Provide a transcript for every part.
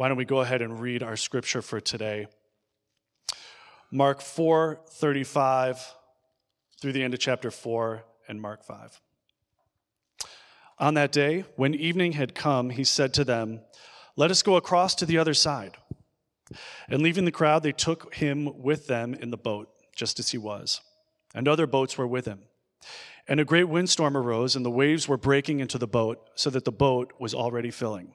why don't we go ahead and read our scripture for today? Mark 4 35 through the end of chapter 4 and Mark 5. On that day, when evening had come, he said to them, Let us go across to the other side. And leaving the crowd, they took him with them in the boat, just as he was. And other boats were with him. And a great windstorm arose, and the waves were breaking into the boat, so that the boat was already filling.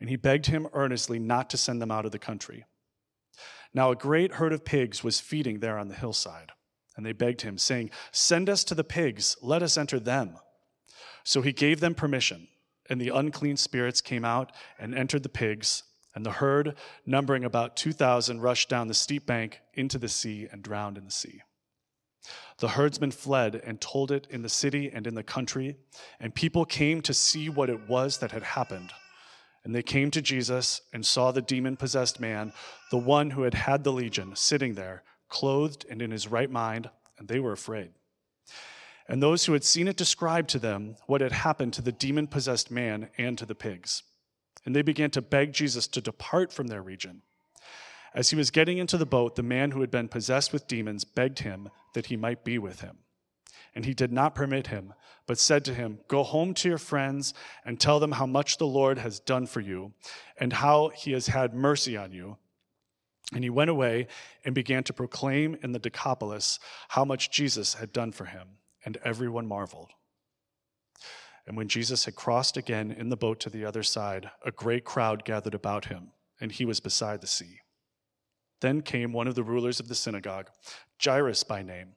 And he begged him earnestly not to send them out of the country. Now a great herd of pigs was feeding there on the hillside. And they begged him, saying, Send us to the pigs, let us enter them. So he gave them permission and the unclean spirits came out and entered the pigs, and the herd, numbering about 2,000, rushed down the steep bank into the sea and drowned in the sea. The herdsmen fled and told it in the city and in the country, and people came to see what it was that had happened. And they came to Jesus and saw the demon possessed man, the one who had had the legion, sitting there, clothed and in his right mind, and they were afraid. And those who had seen it described to them what had happened to the demon possessed man and to the pigs. And they began to beg Jesus to depart from their region. As he was getting into the boat, the man who had been possessed with demons begged him that he might be with him. And he did not permit him, but said to him, Go home to your friends and tell them how much the Lord has done for you and how he has had mercy on you. And he went away and began to proclaim in the Decapolis how much Jesus had done for him and everyone marveled. And when Jesus had crossed again in the boat to the other side, a great crowd gathered about him, and he was beside the sea. Then came one of the rulers of the synagogue, Jairus by name.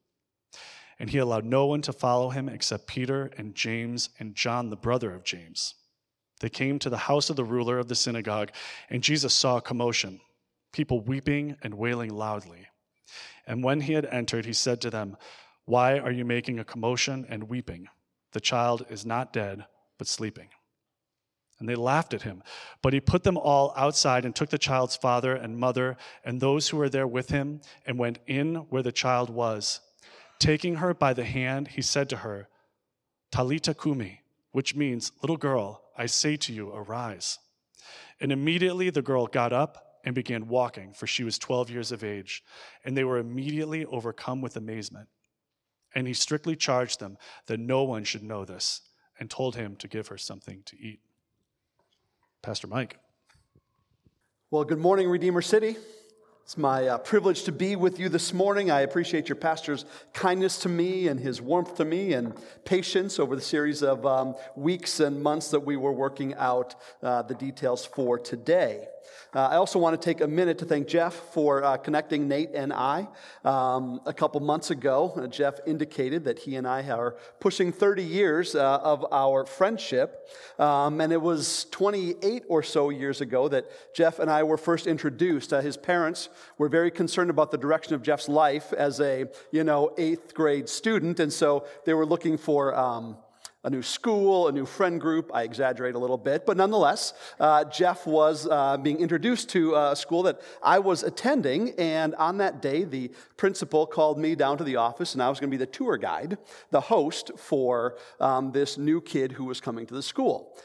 And he allowed no one to follow him except Peter and James and John, the brother of James. They came to the house of the ruler of the synagogue, and Jesus saw a commotion, people weeping and wailing loudly. And when he had entered, he said to them, Why are you making a commotion and weeping? The child is not dead, but sleeping. And they laughed at him. But he put them all outside and took the child's father and mother and those who were there with him and went in where the child was. Taking her by the hand, he said to her, Talitha cumi, which means, Little girl, I say to you, arise. And immediately the girl got up and began walking, for she was 12 years of age. And they were immediately overcome with amazement. And he strictly charged them that no one should know this, and told him to give her something to eat. Pastor Mike. Well, good morning, Redeemer City. It's my uh, privilege to be with you this morning. I appreciate your pastor's kindness to me and his warmth to me and patience over the series of um, weeks and months that we were working out uh, the details for today. Uh, I also want to take a minute to thank Jeff for uh, connecting Nate and I. Um, a couple months ago, uh, Jeff indicated that he and I are pushing 30 years uh, of our friendship. Um, and it was 28 or so years ago that Jeff and I were first introduced. Uh, his parents were very concerned about the direction of Jeff's life as a, you know, eighth grade student. And so they were looking for, um, a new school, a new friend group. I exaggerate a little bit, but nonetheless, uh, Jeff was uh, being introduced to a school that I was attending. And on that day, the principal called me down to the office, and I was going to be the tour guide, the host for um, this new kid who was coming to the school.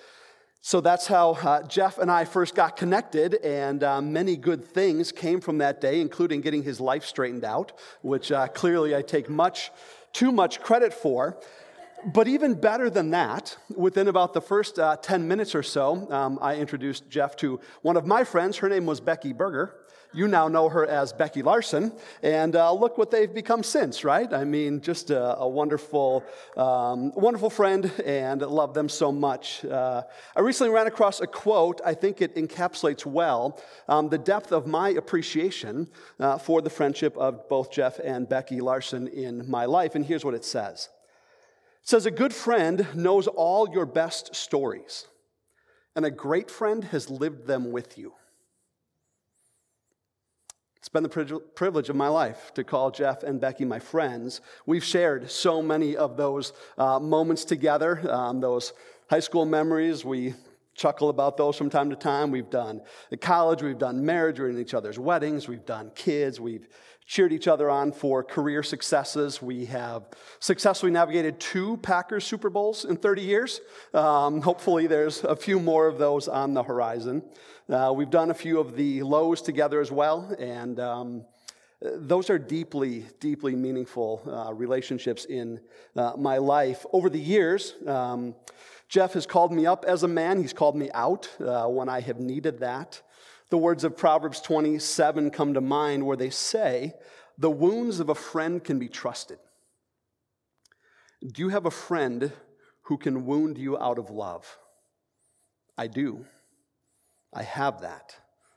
So that's how uh, Jeff and I first got connected, and uh, many good things came from that day, including getting his life straightened out, which uh, clearly I take much, too much credit for. But even better than that, within about the first uh, 10 minutes or so, um, I introduced Jeff to one of my friends. Her name was Becky Berger. You now know her as Becky Larson. And uh, look what they've become since, right? I mean, just a, a wonderful, um, wonderful friend and love them so much. Uh, I recently ran across a quote. I think it encapsulates well um, the depth of my appreciation uh, for the friendship of both Jeff and Becky Larson in my life. And here's what it says says a good friend knows all your best stories, and a great friend has lived them with you. It's been the privilege of my life to call Jeff and Becky my friends. We've shared so many of those uh, moments together, um, those high school memories. We chuckle about those from time to time. We've done college, we've done marriage, we're in each other's weddings, we've done kids, we've cheered each other on for career successes. We have successfully navigated two Packers Super Bowls in 30 years. Um, hopefully, there's a few more of those on the horizon. Uh, we've done a few of the lows together as well, and um, those are deeply, deeply meaningful uh, relationships in uh, my life. Over the years, um, Jeff has called me up as a man. He's called me out uh, when I have needed that. The words of Proverbs 27 come to mind where they say, The wounds of a friend can be trusted. Do you have a friend who can wound you out of love? I do. I have that.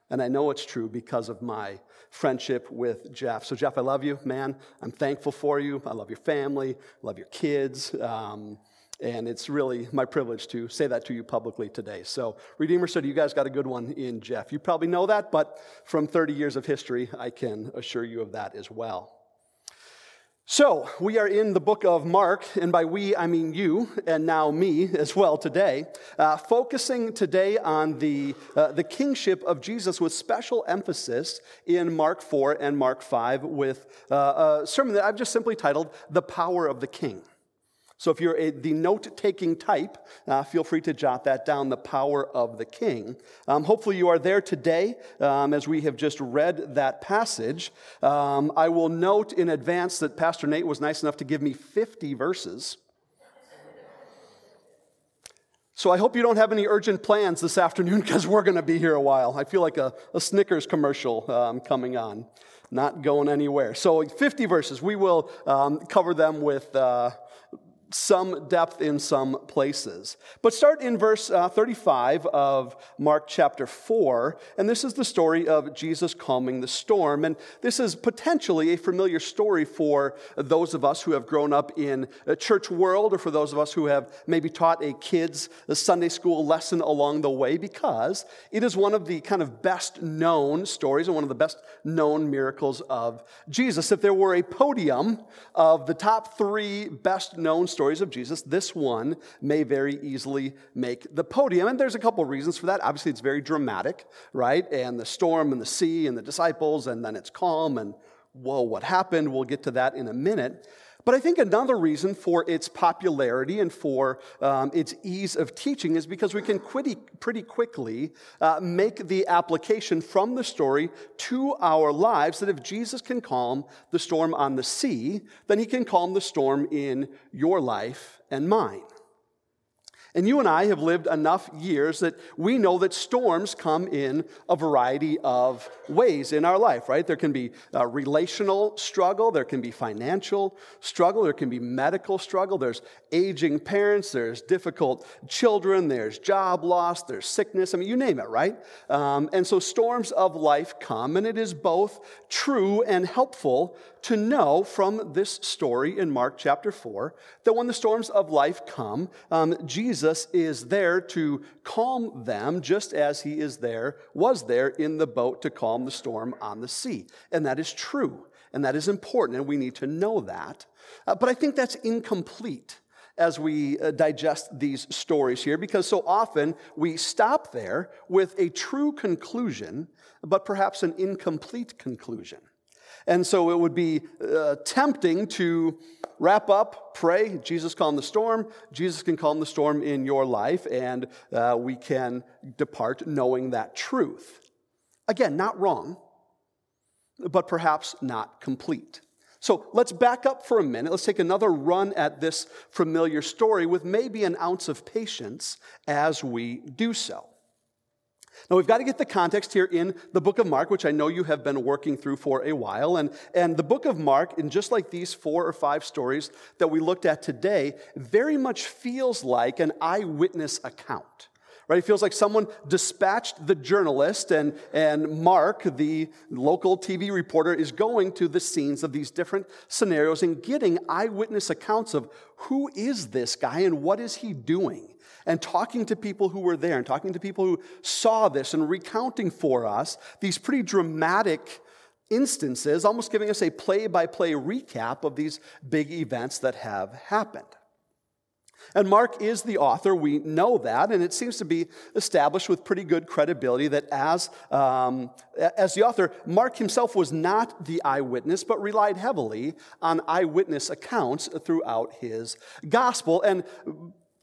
And I know it's true because of my friendship with Jeff. So, Jeff, I love you, man. I'm thankful for you. I love your family, love your kids. Um, and it's really my privilege to say that to you publicly today. So, Redeemer City, you guys got a good one in Jeff. You probably know that, but from 30 years of history, I can assure you of that as well. So, we are in the book of Mark, and by we, I mean you, and now me as well today, uh, focusing today on the, uh, the kingship of Jesus with special emphasis in Mark 4 and Mark 5 with uh, a sermon that I've just simply titled The Power of the King. So if you're a, the note taking type, uh, feel free to jot that down the power of the king. Um, hopefully, you are there today um, as we have just read that passage. Um, I will note in advance that Pastor Nate was nice enough to give me 50 verses. So I hope you don't have any urgent plans this afternoon because we're going to be here a while. I feel like a, a Snickers commercial um, coming on, not going anywhere. So 50 verses. We will um, cover them with. Uh, some depth in some places. But start in verse uh, 35 of Mark chapter 4, and this is the story of Jesus calming the storm. And this is potentially a familiar story for those of us who have grown up in a church world, or for those of us who have maybe taught a kids a Sunday school lesson along the way, because it is one of the kind of best known stories and one of the best known miracles of Jesus. If there were a podium of the top three best known stories, stories of Jesus, this one may very easily make the podium. And there's a couple reasons for that. Obviously, it's very dramatic, right? And the storm and the sea and the disciples, and then it's calm, and whoa, what happened? We'll get to that in a minute. But I think another reason for its popularity and for um, its ease of teaching is because we can pretty, pretty quickly uh, make the application from the story to our lives that if Jesus can calm the storm on the sea, then he can calm the storm in your life and mine. And you and I have lived enough years that we know that storms come in a variety of ways in our life, right? There can be a relational struggle, there can be financial struggle, there can be medical struggle, there's aging parents, there's difficult children, there's job loss, there's sickness. I mean, you name it, right? Um, and so storms of life come, and it is both true and helpful to know from this story in Mark chapter 4 that when the storms of life come, um, Jesus is there to calm them just as he is there, was there in the boat to calm the storm on the sea. And that is true, and that is important, and we need to know that. Uh, but I think that's incomplete as we uh, digest these stories here because so often we stop there with a true conclusion, but perhaps an incomplete conclusion. And so it would be uh, tempting to wrap up, pray, Jesus calm the storm. Jesus can calm the storm in your life, and uh, we can depart knowing that truth. Again, not wrong, but perhaps not complete. So let's back up for a minute. Let's take another run at this familiar story with maybe an ounce of patience as we do so. Now, we've got to get the context here in the book of Mark, which I know you have been working through for a while. And, and the book of Mark, and just like these four or five stories that we looked at today, very much feels like an eyewitness account. Right? It feels like someone dispatched the journalist, and, and Mark, the local TV reporter, is going to the scenes of these different scenarios and getting eyewitness accounts of who is this guy and what is he doing and talking to people who were there and talking to people who saw this and recounting for us these pretty dramatic instances, almost giving us a play by play recap of these big events that have happened. And Mark is the author, we know that, and it seems to be established with pretty good credibility that as, um, as the author, Mark himself was not the eyewitness, but relied heavily on eyewitness accounts throughout his gospel. And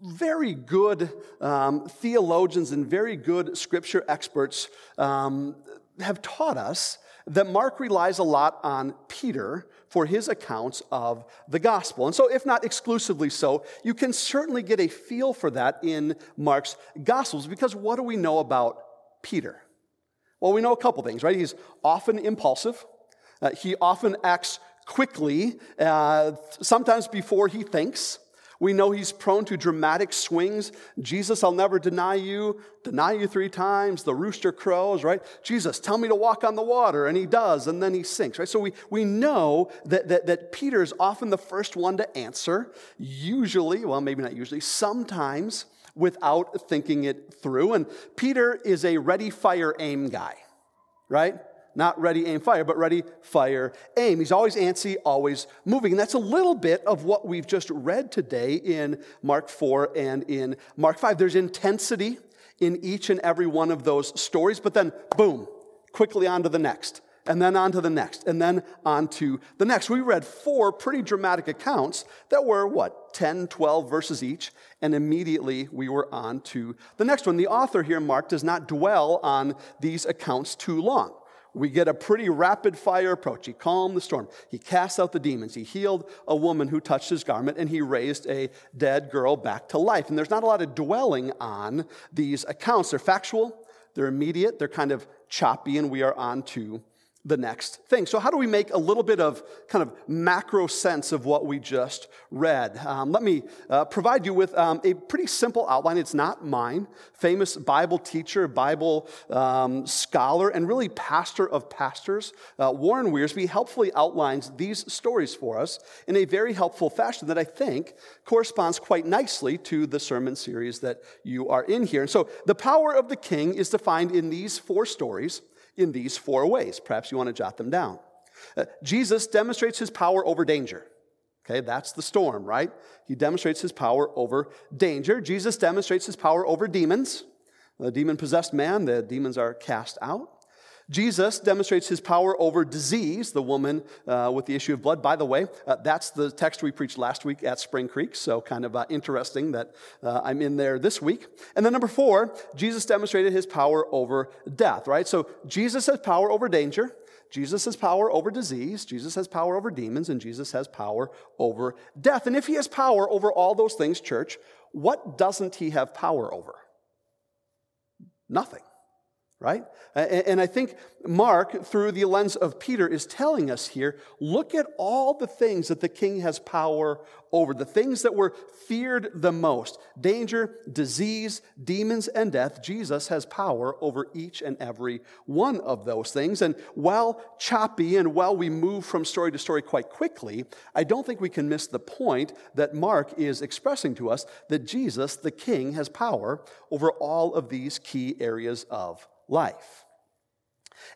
very good um, theologians and very good scripture experts um, have taught us that Mark relies a lot on Peter for his accounts of the gospel. And so, if not exclusively so, you can certainly get a feel for that in Mark's gospels because what do we know about Peter? Well, we know a couple things, right? He's often impulsive, uh, he often acts quickly, uh, sometimes before he thinks. We know he's prone to dramatic swings. Jesus, I'll never deny you. Deny you three times. The rooster crows, right? Jesus, tell me to walk on the water. And he does, and then he sinks, right? So we, we know that, that, that Peter is often the first one to answer, usually, well, maybe not usually, sometimes without thinking it through. And Peter is a ready, fire, aim guy, right? Not ready, aim, fire, but ready, fire, aim. He's always antsy, always moving. And that's a little bit of what we've just read today in Mark 4 and in Mark 5. There's intensity in each and every one of those stories, but then boom, quickly on to the next. And then on to the next, and then on to the next. We read four pretty dramatic accounts that were what, 10, 12 verses each, and immediately we were on to the next one. The author here, Mark, does not dwell on these accounts too long we get a pretty rapid fire approach. He calmed the storm. He cast out the demons. He healed a woman who touched his garment, and he raised a dead girl back to life. And there's not a lot of dwelling on these accounts. They're factual, they're immediate, they're kind of choppy, and we are on to the next thing. So, how do we make a little bit of kind of macro sense of what we just read? Um, let me uh, provide you with um, a pretty simple outline. It's not mine. Famous Bible teacher, Bible um, scholar, and really pastor of pastors, uh, Warren Wiersbe, helpfully outlines these stories for us in a very helpful fashion that I think corresponds quite nicely to the sermon series that you are in here. And so, the power of the king is defined in these four stories in these four ways. Perhaps you want to jot them down. Uh, Jesus demonstrates his power over danger. Okay, that's the storm, right? He demonstrates his power over danger. Jesus demonstrates his power over demons. The demon possessed man, the demons are cast out. Jesus demonstrates his power over disease, the woman uh, with the issue of blood. By the way, uh, that's the text we preached last week at Spring Creek, so kind of uh, interesting that uh, I'm in there this week. And then number four, Jesus demonstrated his power over death, right? So Jesus has power over danger. Jesus has power over disease, Jesus has power over demons, and Jesus has power over death. And if he has power over all those things, church, what doesn't he have power over? Nothing right? And I think Mark, through the lens of Peter, is telling us here look at all the things that the king has power over, the things that were feared the most danger, disease, demons, and death. Jesus has power over each and every one of those things. And while choppy and while we move from story to story quite quickly, I don't think we can miss the point that Mark is expressing to us that Jesus, the king, has power over all of these key areas of life.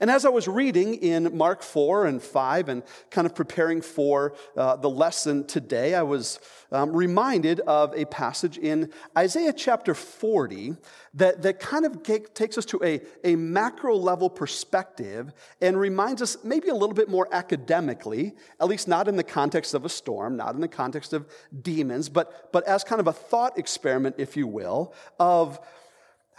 And as I was reading in Mark 4 and 5 and kind of preparing for uh, the lesson today, I was um, reminded of a passage in Isaiah chapter 40 that, that kind of takes us to a, a macro level perspective and reminds us maybe a little bit more academically, at least not in the context of a storm, not in the context of demons, but, but as kind of a thought experiment, if you will, of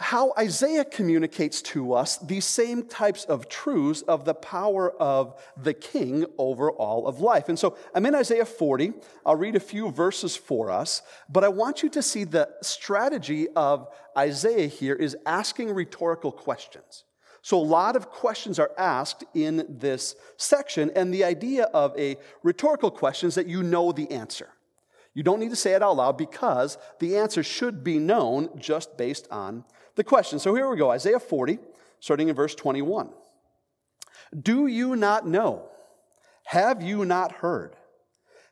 how Isaiah communicates to us these same types of truths of the power of the king over all of life. And so I'm in Isaiah 40. I'll read a few verses for us, but I want you to see the strategy of Isaiah here is asking rhetorical questions. So, a lot of questions are asked in this section, and the idea of a rhetorical question is that you know the answer. You don't need to say it out loud because the answer should be known just based on the question. So here we go Isaiah 40, starting in verse 21. Do you not know? Have you not heard?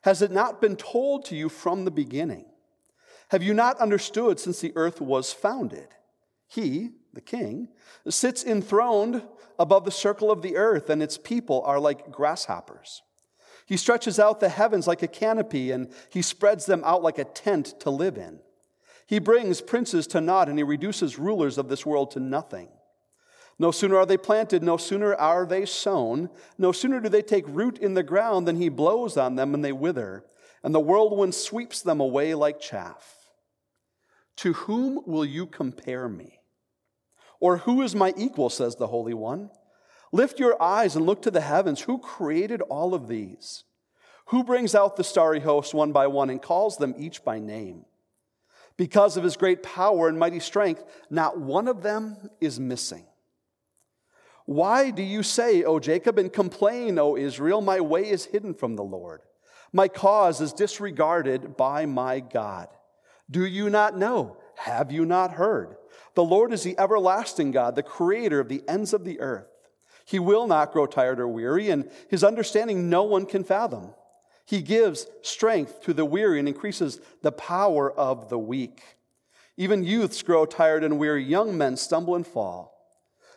Has it not been told to you from the beginning? Have you not understood since the earth was founded? He, the king, sits enthroned above the circle of the earth, and its people are like grasshoppers. He stretches out the heavens like a canopy, and he spreads them out like a tent to live in. He brings princes to naught, and he reduces rulers of this world to nothing. No sooner are they planted, no sooner are they sown, no sooner do they take root in the ground than he blows on them and they wither, and the whirlwind sweeps them away like chaff. To whom will you compare me? Or who is my equal, says the Holy One? Lift your eyes and look to the heavens. Who created all of these? Who brings out the starry host one by one and calls them each by name? Because of his great power and mighty strength, not one of them is missing. Why do you say, O Jacob, and complain, O Israel, my way is hidden from the Lord? My cause is disregarded by my God. Do you not know? Have you not heard? The Lord is the everlasting God, the creator of the ends of the earth. He will not grow tired or weary, and his understanding no one can fathom. He gives strength to the weary and increases the power of the weak. Even youths grow tired and weary, young men stumble and fall.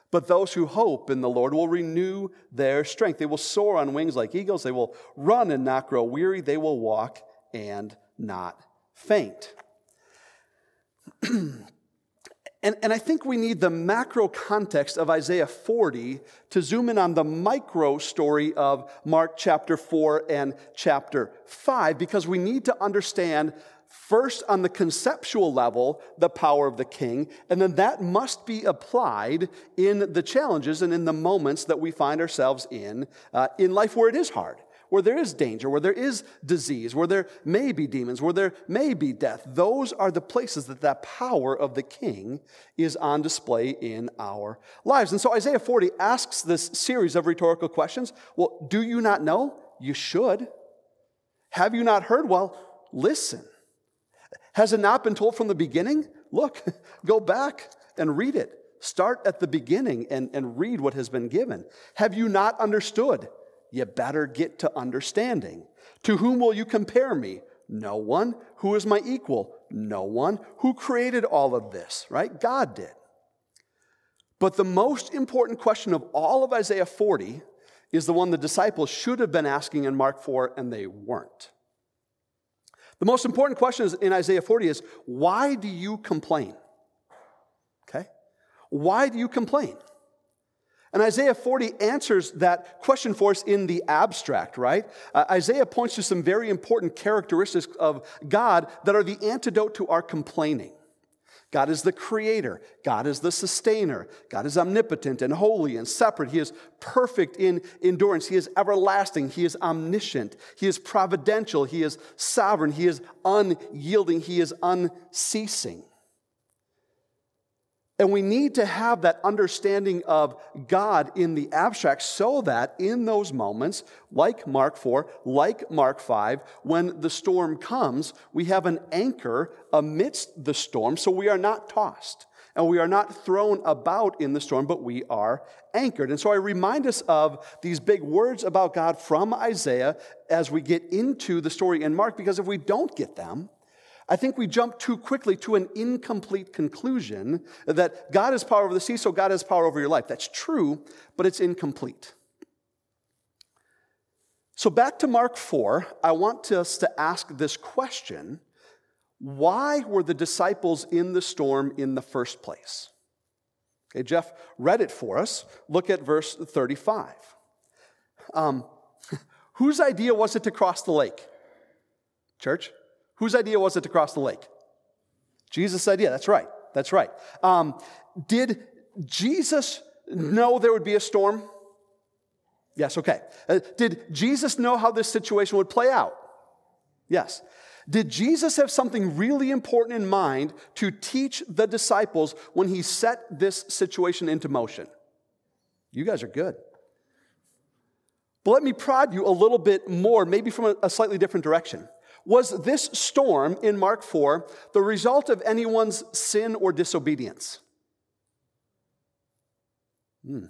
But those who hope in the Lord will renew their strength. They will soar on wings like eagles. They will run and not grow weary. They will walk and not faint. And, and I think we need the macro context of Isaiah 40 to zoom in on the micro story of Mark chapter 4 and chapter 5, because we need to understand first on the conceptual level the power of the king, and then that must be applied in the challenges and in the moments that we find ourselves in uh, in life where it is hard where there is danger, where there is disease, where there may be demons, where there may be death. Those are the places that that power of the king is on display in our lives. And so Isaiah 40 asks this series of rhetorical questions. Well, do you not know? You should. Have you not heard? Well, listen. Has it not been told from the beginning? Look, go back and read it. Start at the beginning and, and read what has been given. Have you not understood? You better get to understanding. To whom will you compare me? No one. Who is my equal? No one. Who created all of this, right? God did. But the most important question of all of Isaiah 40 is the one the disciples should have been asking in Mark 4 and they weren't. The most important question in Isaiah 40 is why do you complain? Okay? Why do you complain? And Isaiah 40 answers that question for us in the abstract, right? Uh, Isaiah points to some very important characteristics of God that are the antidote to our complaining. God is the creator. God is the sustainer. God is omnipotent and holy and separate. He is perfect in endurance. He is everlasting. He is omniscient. He is providential. He is sovereign. He is unyielding. He is unceasing. And we need to have that understanding of God in the abstract so that in those moments, like Mark 4, like Mark 5, when the storm comes, we have an anchor amidst the storm so we are not tossed and we are not thrown about in the storm, but we are anchored. And so I remind us of these big words about God from Isaiah as we get into the story in Mark, because if we don't get them, I think we jump too quickly to an incomplete conclusion that God has power over the sea, so God has power over your life. That's true, but it's incomplete. So, back to Mark 4, I want us to ask this question Why were the disciples in the storm in the first place? Okay, Jeff read it for us. Look at verse 35. Um, whose idea was it to cross the lake? Church? Whose idea was it to cross the lake? Jesus' idea. That's right. That's right. Um, did Jesus know there would be a storm? Yes, okay. Uh, did Jesus know how this situation would play out? Yes. Did Jesus have something really important in mind to teach the disciples when he set this situation into motion? You guys are good. But let me prod you a little bit more, maybe from a, a slightly different direction. Was this storm in Mark 4 the result of anyone's sin or disobedience? Hmm.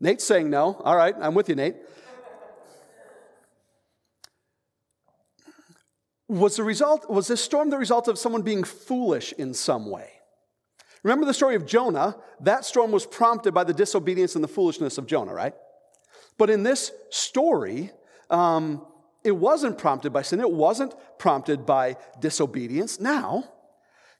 Nate's saying no. All right, I'm with you, Nate. Was the result was this storm the result of someone being foolish in some way? Remember the story of Jonah? That storm was prompted by the disobedience and the foolishness of Jonah, right? But in this story, um, it wasn't prompted by sin, it wasn't prompted by disobedience. Now,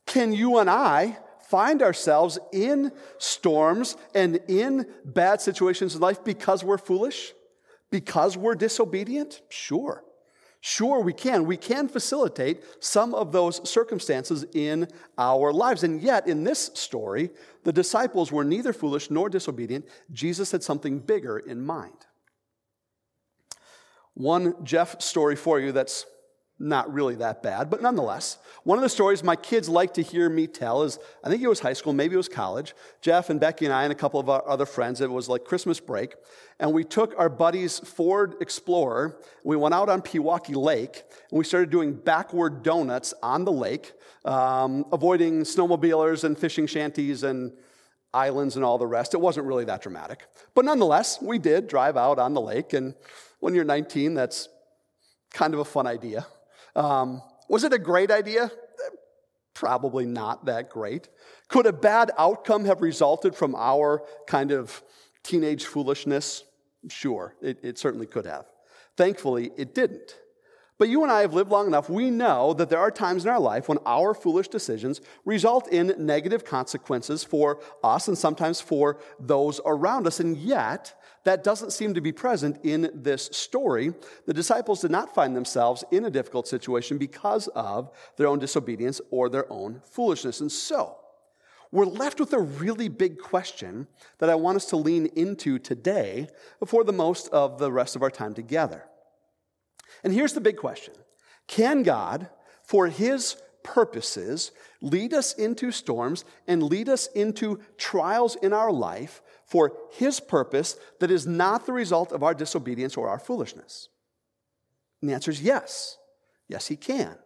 can you and I find ourselves in storms and in bad situations in life because we're foolish? Because we're disobedient? Sure. Sure, we can. We can facilitate some of those circumstances in our lives. And yet, in this story, the disciples were neither foolish nor disobedient. Jesus had something bigger in mind. One Jeff story for you that's not really that bad, but nonetheless, one of the stories my kids like to hear me tell is I think it was high school, maybe it was college. Jeff and Becky and I and a couple of our other friends, it was like Christmas break, and we took our buddy's Ford Explorer. We went out on Pewaukee Lake, and we started doing backward donuts on the lake, um, avoiding snowmobilers and fishing shanties and islands and all the rest. It wasn't really that dramatic. But nonetheless, we did drive out on the lake and when you're 19, that's kind of a fun idea. Um, was it a great idea? Probably not that great. Could a bad outcome have resulted from our kind of teenage foolishness? Sure, it, it certainly could have. Thankfully, it didn't. But you and I have lived long enough. We know that there are times in our life when our foolish decisions result in negative consequences for us and sometimes for those around us. And yet, that doesn't seem to be present in this story. The disciples did not find themselves in a difficult situation because of their own disobedience or their own foolishness. And so, we're left with a really big question that I want us to lean into today before the most of the rest of our time together. And here's the big question Can God, for his purposes, lead us into storms and lead us into trials in our life for his purpose that is not the result of our disobedience or our foolishness? And the answer is yes. Yes, he can.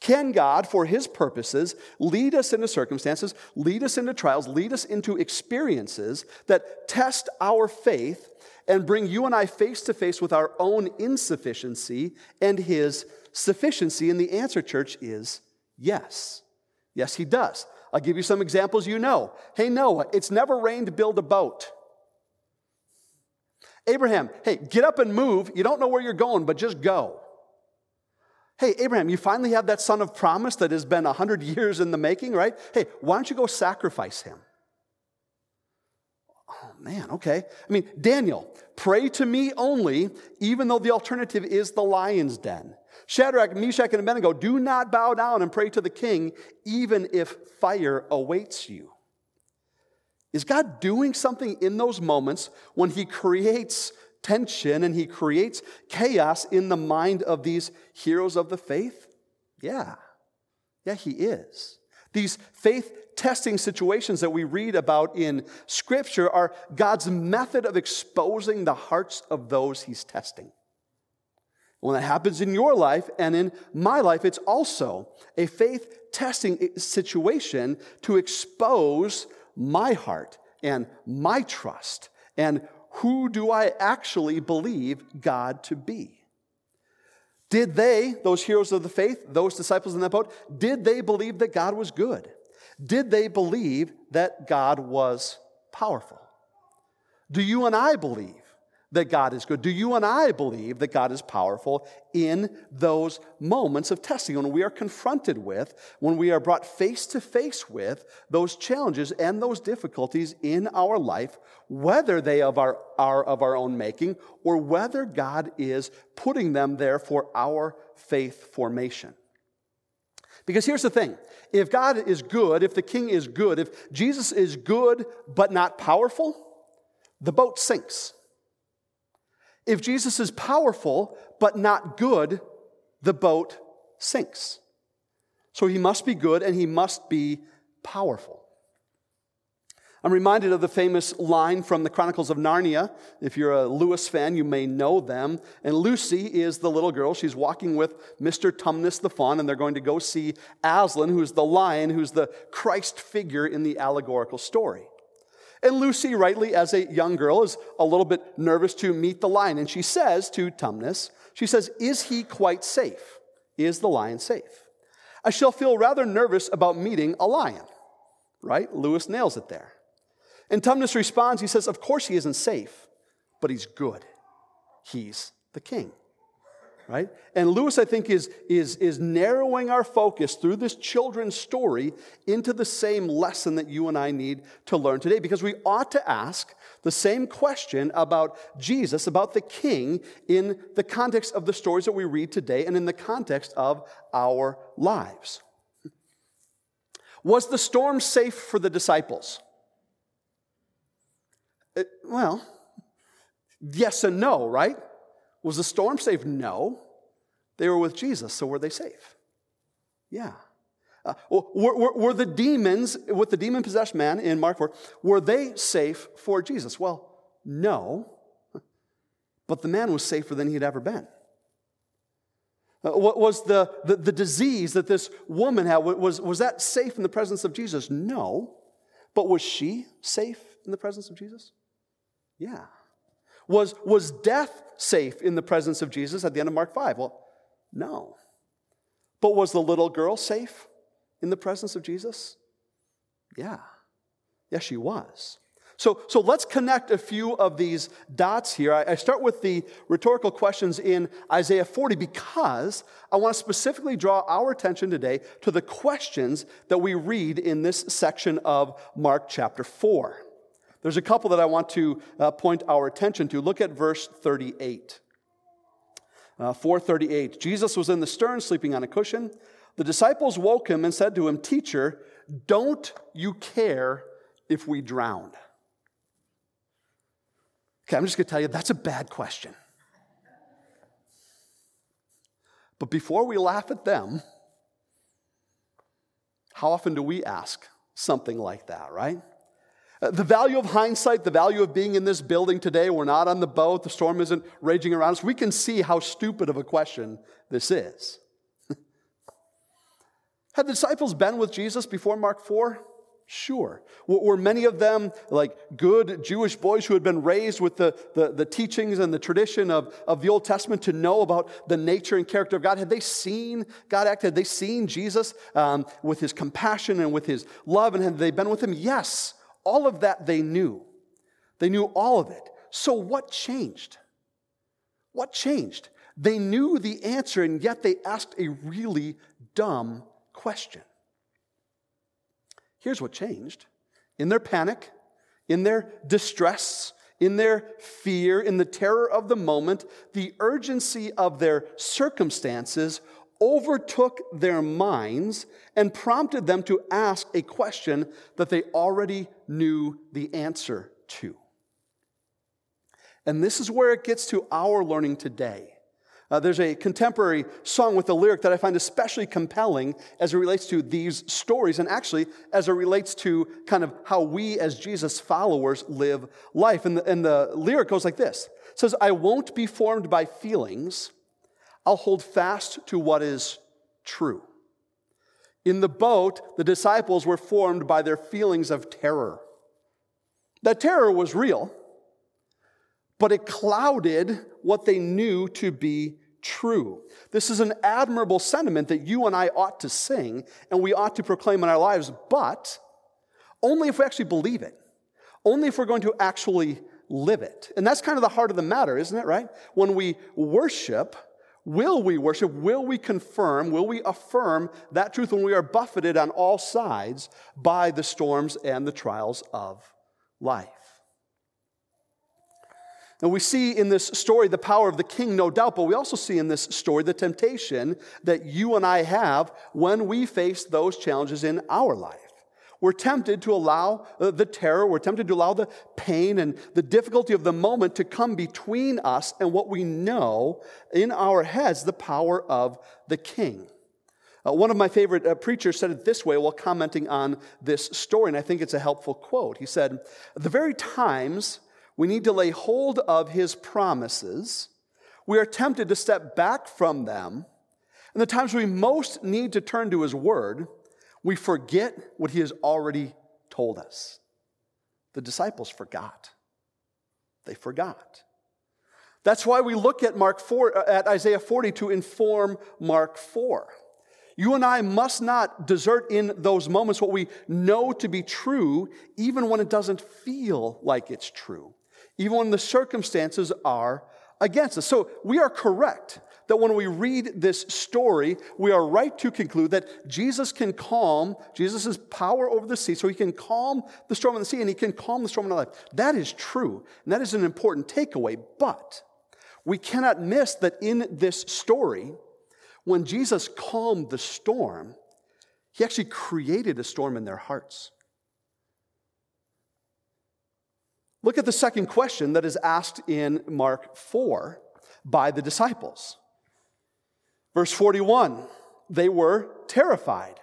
Can God, for his purposes, lead us into circumstances, lead us into trials, lead us into experiences that test our faith and bring you and I face to face with our own insufficiency and his sufficiency? And the answer, church, is yes. Yes, he does. I'll give you some examples you know. Hey, Noah, it's never rained, build a boat. Abraham, hey, get up and move. You don't know where you're going, but just go. Hey, Abraham, you finally have that son of promise that has been 100 years in the making, right? Hey, why don't you go sacrifice him? Oh, man, okay. I mean, Daniel, pray to me only, even though the alternative is the lion's den. Shadrach, Meshach, and Abednego, do not bow down and pray to the king, even if fire awaits you. Is God doing something in those moments when He creates tension and He creates chaos in the mind of these heroes of the faith? Yeah. Yeah, He is. These faith testing situations that we read about in Scripture are God's method of exposing the hearts of those He's testing. When that happens in your life and in my life, it's also a faith testing situation to expose my heart and my trust and who do I actually believe God to be? Did they, those heroes of the faith, those disciples in that boat, did they believe that God was good? Did they believe that God was powerful? Do you and I believe that God is good? Do you and I believe that God is powerful in those moments of testing when we are confronted with, when we are brought face to face with those challenges and those difficulties in our life, whether they are, are of our own making or whether God is putting them there for our faith formation? Because here's the thing if God is good, if the king is good, if Jesus is good but not powerful, the boat sinks. If Jesus is powerful but not good, the boat sinks. So he must be good and he must be powerful. I'm reminded of the famous line from the Chronicles of Narnia. If you're a Lewis fan, you may know them. And Lucy is the little girl. She's walking with Mr. Tumnus the faun, and they're going to go see Aslan, who's the lion, who's the Christ figure in the allegorical story. And Lucy, rightly, as a young girl, is a little bit nervous to meet the lion. And she says to Tumnus, she says, Is he quite safe? Is the lion safe? I shall feel rather nervous about meeting a lion. Right? Lewis nails it there. And Tumnus responds, he says, Of course he isn't safe, but he's good. He's the king right? And Lewis, I think, is, is, is narrowing our focus through this children's story into the same lesson that you and I need to learn today because we ought to ask the same question about Jesus, about the king, in the context of the stories that we read today and in the context of our lives. Was the storm safe for the disciples? It, uh, well, yes and no, right? Was the storm safe? No. They were with Jesus, so were they safe? Yeah. Uh, were, were, were, the demons, with the demon possessed man in Mark 4, were they safe for Jesus? Well, no. But the man was safer than he had ever been. Uh, what was the, the, the disease that this woman had? Was, was that safe in the presence of Jesus? No. But was she safe in the presence of Jesus? Yeah. Was, was death safe in the presence of Jesus at the end of Mark 5? Well, no. But was the little girl safe in the presence of Jesus? Yeah. Yes, she was. So, so let's connect a few of these dots here. I, I, start with the rhetorical questions in Isaiah 40 because I want to specifically draw our attention today to the questions that we read in this section of Mark chapter 4. There's a couple that I want to uh, point our attention to. Look at verse 38. Uh, 438. Jesus was in the stern, sleeping on a cushion. The disciples woke him and said to him, Teacher, don't you care if we drown? Okay, I'm just going to tell you that's a bad question. But before we laugh at them, how often do we ask something like that, right? Uh, the value of hindsight, the value of being in this building today, we're not on the boat, the storm isn't raging around us. We can see how stupid of a question this is. Had the disciples been with Jesus before Mark 4? Sure. Were many of them like good Jewish boys who had been raised with the, the, the, teachings and the tradition of, of the Old Testament to know about the nature and character of God? Had they seen God act? Had they seen Jesus um, with his compassion and with his love? And had they been with him? Yes. All of that they knew. They knew all of it. So what changed? What changed? They knew the answer, and yet they asked a really dumb question. Here's what changed in their panic, in their distress, in their fear, in the terror of the moment, the urgency of their circumstances overtook their minds and prompted them to ask a question that they already knew the answer to. And this is where it gets to our learning today. Uh, there's a contemporary song with a lyric that I find especially compelling as it relates to these stories, and actually as it relates to kind of how we as Jesus followers live life. And the, and the lyric goes like this it says, I won't be formed by feelings, I'll hold fast to what is true. In the boat, the disciples were formed by their feelings of terror. That terror was real, but it clouded what they knew to be true. This is an admirable sentiment that you and I ought to sing and we ought to proclaim in our lives, but only if we actually believe it, only if we're going to actually live it. And that's kind of the heart of the matter, isn't it, right? When we worship, will we worship? Will we confirm? Will we affirm that truth when we are buffeted on all sides by the storms and the trials of life? And we see in this story the power of the king, no doubt, but we also see in this story the temptation that you and I have when we face those challenges in our life. We're tempted to allow uh, the terror, we're tempted to allow the pain and the difficulty of the moment to come between us and what we know in our heads the power of the king. Uh, one of my favorite uh, preachers said it this way while commenting on this story, and I think it's a helpful quote. He said, The very times we need to lay hold of his promises. We are tempted to step back from them. And the times we most need to turn to his word, we forget what he has already told us. The disciples forgot. They forgot. That's why we look at Mark 4 uh, at Isaiah 40 to inform Mark 4. You and I must not desert in those moments what we know to be true, even when it doesn't feel like it's true even when the circumstances are against us. So we are correct that when we read this story, we are right to conclude that Jesus can calm, Jesus power over the sea, so he can calm the storm in the sea and he can calm the storm in our life. That is true, and that is an important takeaway. But we cannot miss that in this story, when Jesus calmed the storm, he actually created a storm in their hearts. Look at the second question that is asked in Mark 4 by the disciples. Verse 41 they were terrified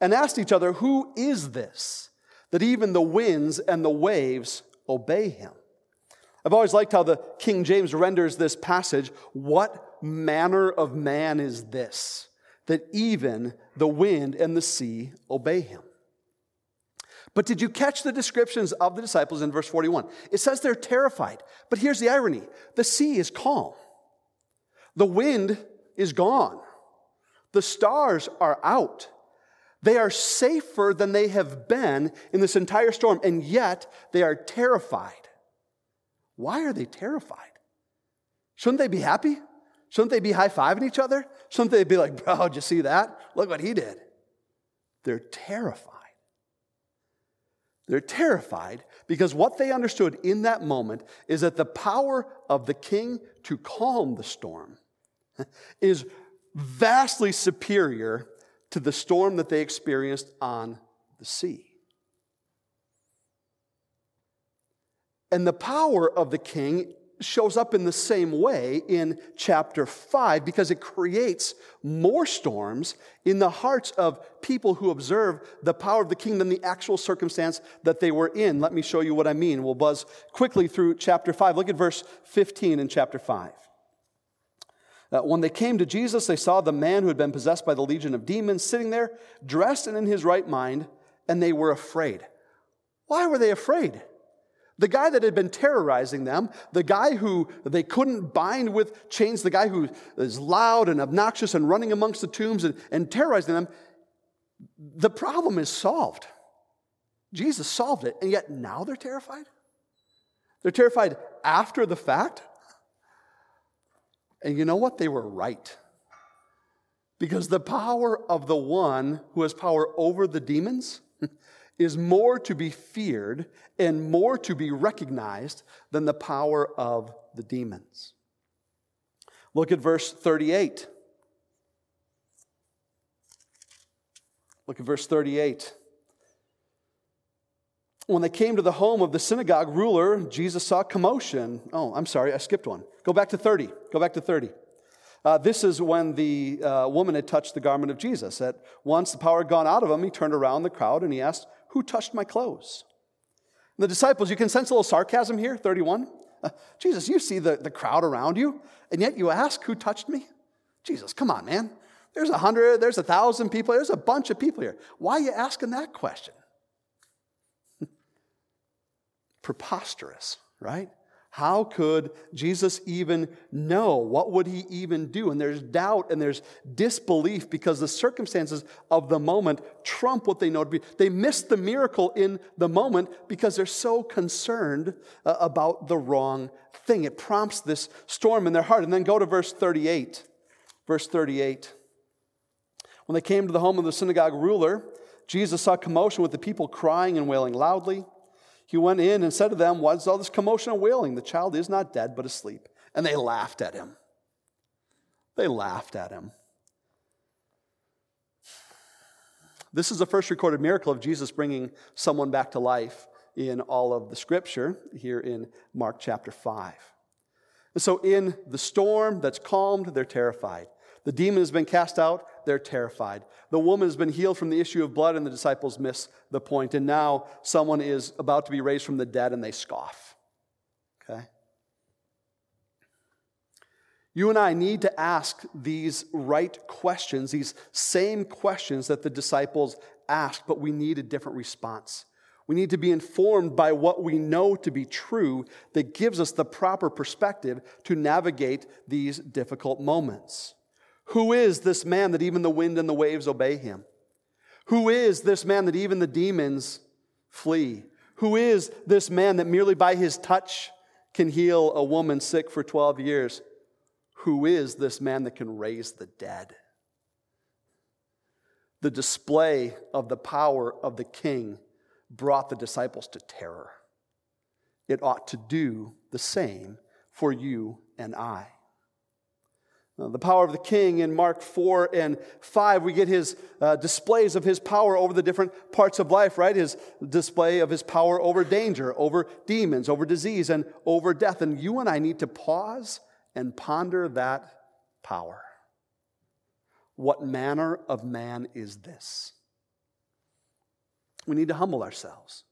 and asked each other, Who is this that even the winds and the waves obey him? I've always liked how the King James renders this passage. What manner of man is this that even the wind and the sea obey him? But did you catch the descriptions of the disciples in verse 41? It says they're terrified. But here's the irony the sea is calm, the wind is gone, the stars are out. They are safer than they have been in this entire storm, and yet they are terrified. Why are they terrified? Shouldn't they be happy? Shouldn't they be high fiving each other? Shouldn't they be like, bro, did you see that? Look what he did. They're terrified. They're terrified because what they understood in that moment is that the power of the king to calm the storm is vastly superior to the storm that they experienced on the sea. And the power of the king shows up in the same way in chapter 5 because it creates more storms in the hearts of people who observe the power of the king than the actual circumstance that they were in. Let me show you what I mean. We'll buzz quickly through chapter 5. Look at verse 15 in chapter 5. When they came to Jesus, they saw the man who had been possessed by the legion of demons sitting there, dressed and in his right mind, and they were afraid. Why were they afraid? The guy that had been terrorizing them, the guy who they couldn't bind with chains, the guy who is loud and obnoxious and running amongst the tombs and, and terrorizing them, the problem is solved. Jesus solved it, and yet now they're terrified? They're terrified after the fact? And you know what? They were right. Because the power of the one who has power over the demons is more to be feared and more to be recognized than the power of the demons. Look at verse 38. Look at verse 38. When they came to the home of the synagogue ruler, Jesus saw commotion. Oh, I'm sorry, I skipped one. Go back to 30. Go back to 30. Uh, this is when the uh, woman had touched the garment of Jesus. At once the power had gone out of him, he turned around the crowd and he asked, who touched my clothes? And the disciples, you can sense a little sarcasm here, 31. Uh, Jesus, you see the, the crowd around you, and yet you ask, Who touched me? Jesus, come on, man. There's a hundred, there's a thousand people, there's a bunch of people here. Why are you asking that question? Preposterous, right? How could Jesus even know? What would he even do? And there's doubt and there's disbelief because the circumstances of the moment trump what they know to be. They miss the miracle in the moment because they're so concerned uh, about the wrong thing. It prompts this storm in their heart. And then go to verse 38. Verse 38. When they came to the home of the synagogue ruler, Jesus saw commotion with the people crying and wailing loudly. He went in and said to them, What is all this commotion and wailing? The child is not dead, but asleep. And they laughed at him. They laughed at him. This is the first recorded miracle of Jesus bringing someone back to life in all of the scripture here in Mark chapter 5. And so, in the storm that's calmed, they're terrified. The demon has been cast out, they're terrified. The woman has been healed from the issue of blood, and the disciples miss the point. And now someone is about to be raised from the dead, and they scoff. Okay? You and I need to ask these right questions, these same questions that the disciples asked, but we need a different response. We need to be informed by what we know to be true that gives us the proper perspective to navigate these difficult moments. Who is this man that even the wind and the waves obey him? Who is this man that even the demons flee? Who is this man that merely by his touch can heal a woman sick for 12 years? Who is this man that can raise the dead? The display of the power of the king brought the disciples to terror. It ought to do the same for you and I. Uh, the power of the king in Mark 4 and 5, we get his uh, displays of his power over the different parts of life, right? His display of his power over danger, over demons, over disease, and over death. And you and I need to pause and ponder that power. What manner of man is this? We need to humble ourselves.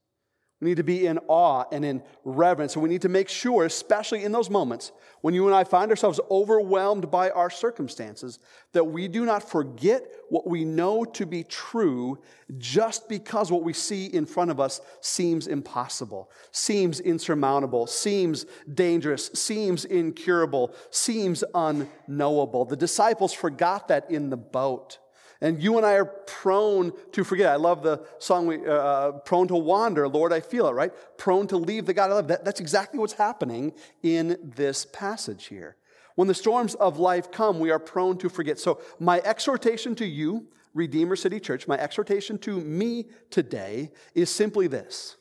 We need to be in awe and in reverence. And we need to make sure, especially in those moments when you and I find ourselves overwhelmed by our circumstances, that we do not forget what we know to be true just because what we see in front of us seems impossible, seems insurmountable, seems dangerous, seems incurable, seems unknowable. The disciples forgot that in the boat. And you and I are prone to forget. I love the song, we, uh, uh, prone to wander. Lord, I feel it, right? Prone to leave the God I love. That, that's exactly what's happening in this passage here. When the storms of life come, we are prone to forget. So, my exhortation to you, Redeemer City Church, my exhortation to me today is simply this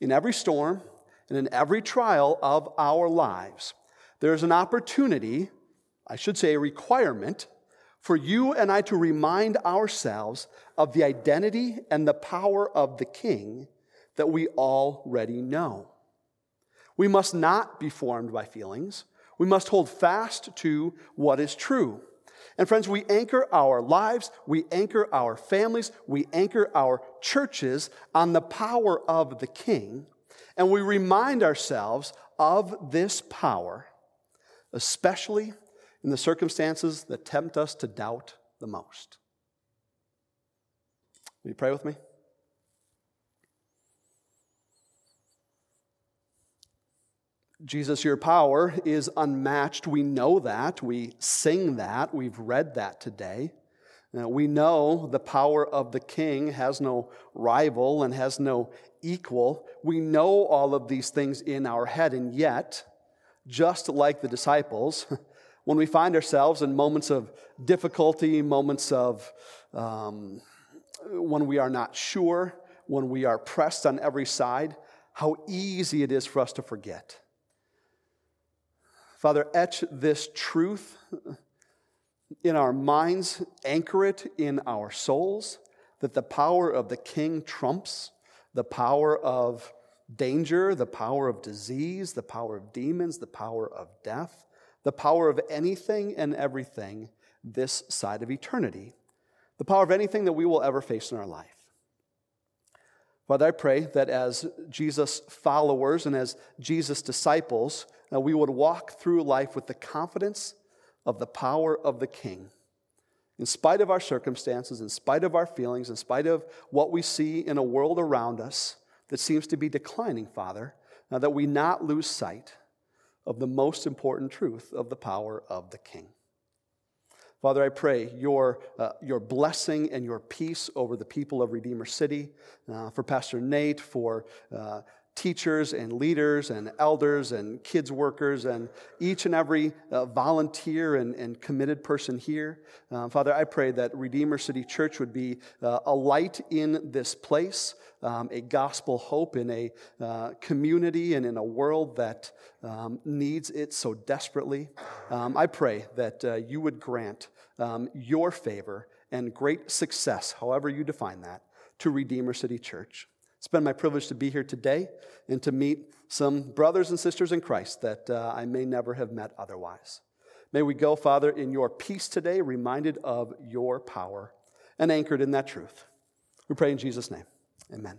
In every storm and in every trial of our lives, there's an opportunity, I should say a requirement, for you and I to remind ourselves of the identity and the power of the King that we already know. We must not be formed by feelings. We must hold fast to what is true. And friends, we anchor our lives, we anchor our families, we anchor our churches on the power of the King, and we remind ourselves of this power, especially in the circumstances that tempt us to doubt the most. Will you pray with me? Jesus, your power is unmatched. We know that. We sing that. We've read that today. Now, we know the power of the king has no rival and has no equal. We know all of these things in our head, and yet, just like the disciples, when we find ourselves in moments of difficulty, moments of um, when we are not sure, when we are pressed on every side, how easy it is for us to forget. Father, etch this truth in our minds, anchor it in our souls, that the power of the King trumps the power of danger, the power of disease, the power of demons, the power of death, the power of anything and everything this side of eternity, the power of anything that we will ever face in our life. Father, I pray that as Jesus' followers and as Jesus' disciples, uh, we would walk through life with the confidence of the power of the King. In spite of our circumstances, in spite of our feelings, in spite of what we see in a world around us that seems to be declining, Father, that we not lose sight of the most important truth of the power of the King. Father, I pray your, uh, your blessing and your peace over the people of Redeemer City, uh, for Pastor Nate, for uh, teachers and leaders and elders and kids workers and each and every uh, volunteer and, and, committed person here. Uh, Father, I pray that Redeemer City Church would be uh, a light in this place, um, a gospel hope in a uh, community and in a world that um, needs it so desperately. Um, I pray that uh, you would grant um, your favor and great success, however you define that, to Redeemer City Church. It's been my privilege to be here today and to meet some brothers and sisters in Christ that uh, I may never have met otherwise. May we go, Father, in your peace today, reminded of your power and anchored in that truth. We pray in Jesus' name. Amen.